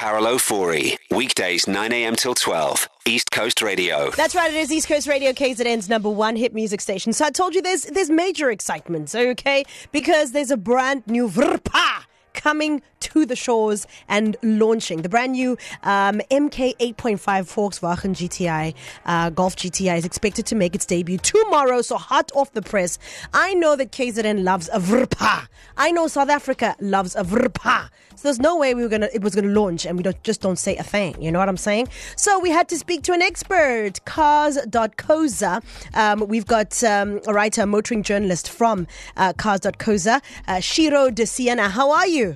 Carol Ofori. Weekdays 9 a.m. till 12. East Coast Radio. That's right. It is East Coast Radio KZN's number one hit music station. So I told you there's there's major excitement, okay? Because there's a brand new Vrpa coming to the shores and launching. The brand new um, MK 8.5 Volkswagen GTI, uh, Golf GTI, is expected to make its debut tomorrow. So hot off the press. I know that KZN loves a Vrpa. I know South Africa loves a Vrpa. So there's no way we were gonna it was gonna launch and we don't just don't say a thing. You know what I'm saying? So we had to speak to an expert, Cars.co.za. Um, we've got um, a writer, a motoring journalist from uh, Cars.co.za, uh, Shiro De Siena. How are you?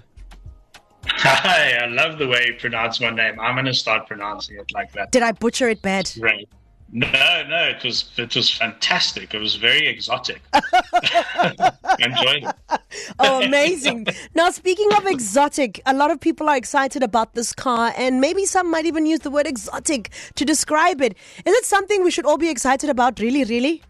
Hi, I love the way you pronounce my name. I'm going to start pronouncing it like that. Did I butcher it bad? Right. No, no, it was it was fantastic. It was very exotic. Enjoyed it. oh, amazing. now, speaking of exotic, a lot of people are excited about this car, and maybe some might even use the word exotic to describe it. Is it something we should all be excited about, really, really?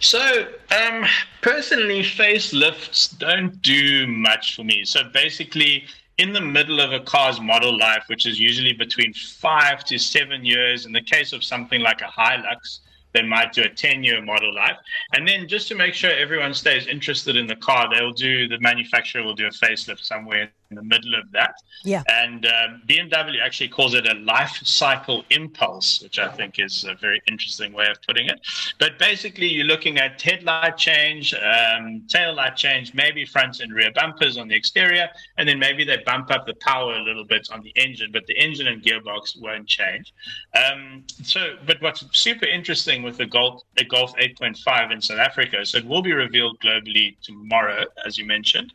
So, um, personally, facelifts don't do much for me. So, basically, in the middle of a car's model life, which is usually between five to seven years, in the case of something like a Hilux, they might do a 10 year model life. And then just to make sure everyone stays interested in the car, they'll do the manufacturer will do a facelift somewhere in the middle of that. Yeah. And um, BMW actually calls it a life cycle impulse, which I think is a very interesting way of putting it. But basically, you're looking at headlight change, um, tail light change, maybe front and rear bumpers on the exterior, and then maybe they bump up the power a little bit on the engine, but the engine and gearbox won't change. Um, so, but what's super interesting with the Golf, the Golf 8.5 in South Africa, so it will be revealed globally tomorrow, as you mentioned,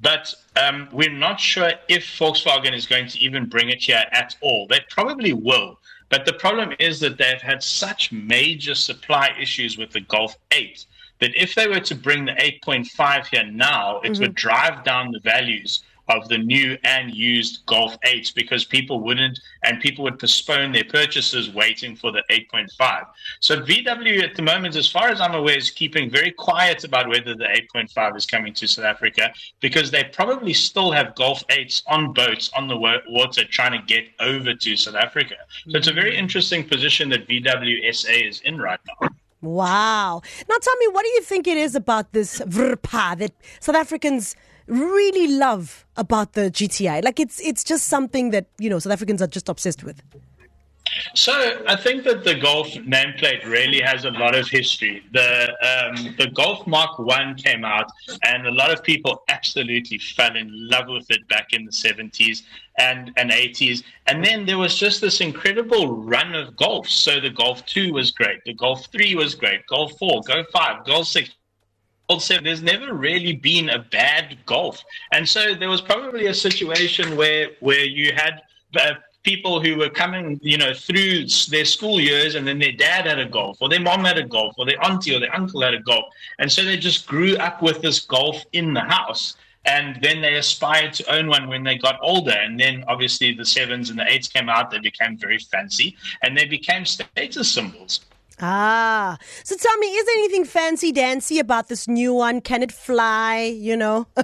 but um, we're not sure if Volkswagen is going to even bring it here at all. They probably will. But the problem is that they've had such major supply issues with the Golf 8 that if they were to bring the 8.5 here now, it mm-hmm. would drive down the values of the new and used Golf 8s because people wouldn't and people would postpone their purchases waiting for the 8.5. So VW at the moment, as far as I'm aware, is keeping very quiet about whether the 8.5 is coming to South Africa because they probably still have Golf 8s on boats on the water trying to get over to South Africa. So it's a very mm. interesting position that VW SA is in right now. Wow. Now tell me, what do you think it is about this VRPA that South Africans really love about the GTI? Like it's it's just something that, you know, South Africans are just obsessed with. So I think that the Golf nameplate really has a lot of history. The um, the Golf Mark One came out, and a lot of people absolutely fell in love with it back in the seventies and and eighties. And then there was just this incredible run of Golf. So the Golf Two was great, the Golf Three was great, Golf Four, Golf Five, Golf Six. Also, there's never really been a bad golf, and so there was probably a situation where where you had uh, people who were coming, you know, through their school years, and then their dad had a golf, or their mom had a golf, or their auntie or their uncle had a golf, and so they just grew up with this golf in the house. And then they aspired to own one when they got older. And then obviously the sevens and the eights came out. They became very fancy and they became status symbols. Ah, so tell me, is there anything fancy dancy about this new one? Can it fly? You know,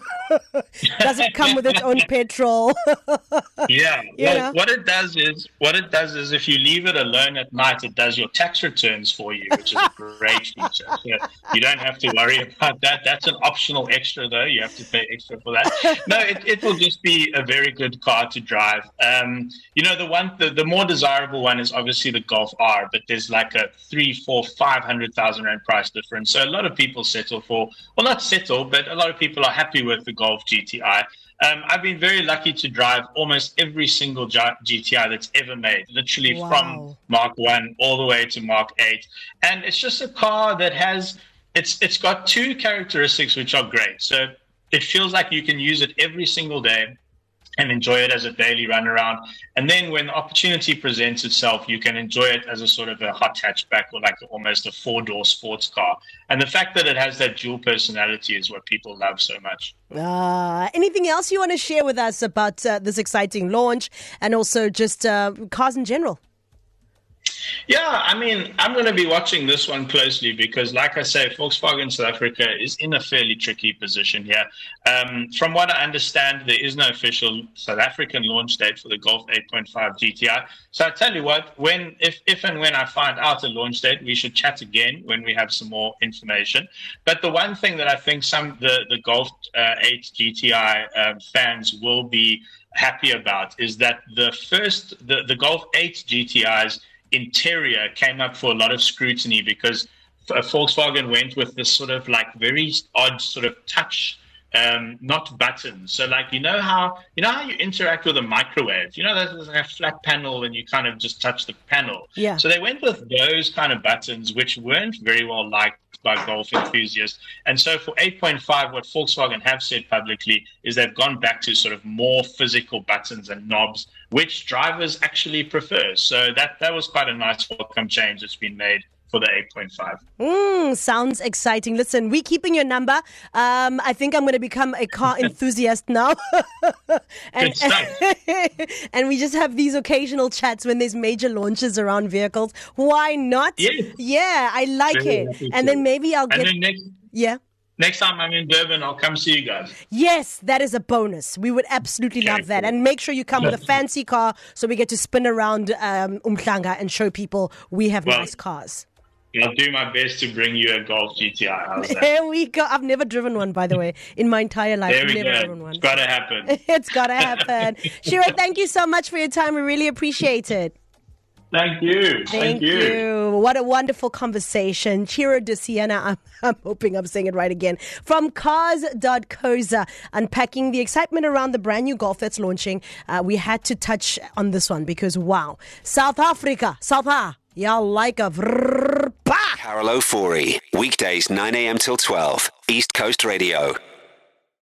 does it come with its own petrol? yeah, well, what it does is what it does is if you leave it alone at night, it does your tax returns for you, which is a great feature. So you don't have to worry about that. That's an optional extra, though. You have to pay extra for that. No, it, it will just be a very good car to drive. Um, you know, the one, the, the more desirable one is obviously the Golf R, but there's like a three three, four, five hundred thousand rand price difference. So a lot of people settle for, well, not settle, but a lot of people are happy with the Golf GTI. Um, I've been very lucky to drive almost every single GTI that's ever made, literally wow. from Mark One all the way to Mark Eight, and it's just a car that has it's it's got two characteristics which are great. So it feels like you can use it every single day and enjoy it as a daily run around. And then when the opportunity presents itself, you can enjoy it as a sort of a hot hatchback or like almost a four door sports car. And the fact that it has that dual personality is what people love so much. Uh, anything else you want to share with us about uh, this exciting launch and also just uh, cars in general? Yeah, I mean, I'm going to be watching this one closely because, like I say, Volkswagen South Africa is in a fairly tricky position here. Um, from what I understand, there is no official South African launch date for the Golf 8.5 GTI. So I tell you what, when if if and when I find out a launch date, we should chat again when we have some more information. But the one thing that I think some the the Golf uh, 8 GTI uh, fans will be happy about is that the first the, the Golf 8 GTI's interior came up for a lot of scrutiny because Volkswagen went with this sort of like very odd sort of touch um, not buttons. So like you know how you know how you interact with a microwave. You know there's like a flat panel and you kind of just touch the panel. Yeah. So they went with those kind of buttons, which weren't very well liked by golf enthusiasts. And so for 8.5, what Volkswagen have said publicly is they've gone back to sort of more physical buttons and knobs, which drivers actually prefer. So that that was quite a nice welcome change that's been made for the 8.5. Mm, sounds exciting. Listen, we're keeping your number. Um, I think I'm going to become a car enthusiast now. and, and we just have these occasional chats when there's major launches around vehicles. Why not? Yes. Yeah, I like Very it. happy And then maybe I'll And get. then next Yeah. next time I'm in Durban, I'll come see you guys. Yes, that is a bonus. We would absolutely Okay, love that. cool. And make sure you come with a fancy car so we get to spin around um, Umhlanga and show people we have Well, nice cars. I'll do my best to bring you a Golf GTI. How's that? There we go. I've never driven one, by the way, in my entire life. There we never go. driven one. It's got to happen. it's got to happen. Shira, thank you so much for your time. We really appreciate it. Thank you. Thank, you. What a wonderful conversation. Ciro de Siena, I'm, I'm hoping I'm saying it right again. From cars.co.za, unpacking the excitement around the brand new Golf that's launching. Uh, we had to touch on this one because, wow. South Africa, South Africa, y'all like a vrrr! Carol Ofori, weekdays 9 a.m. till 12, East Coast Radio.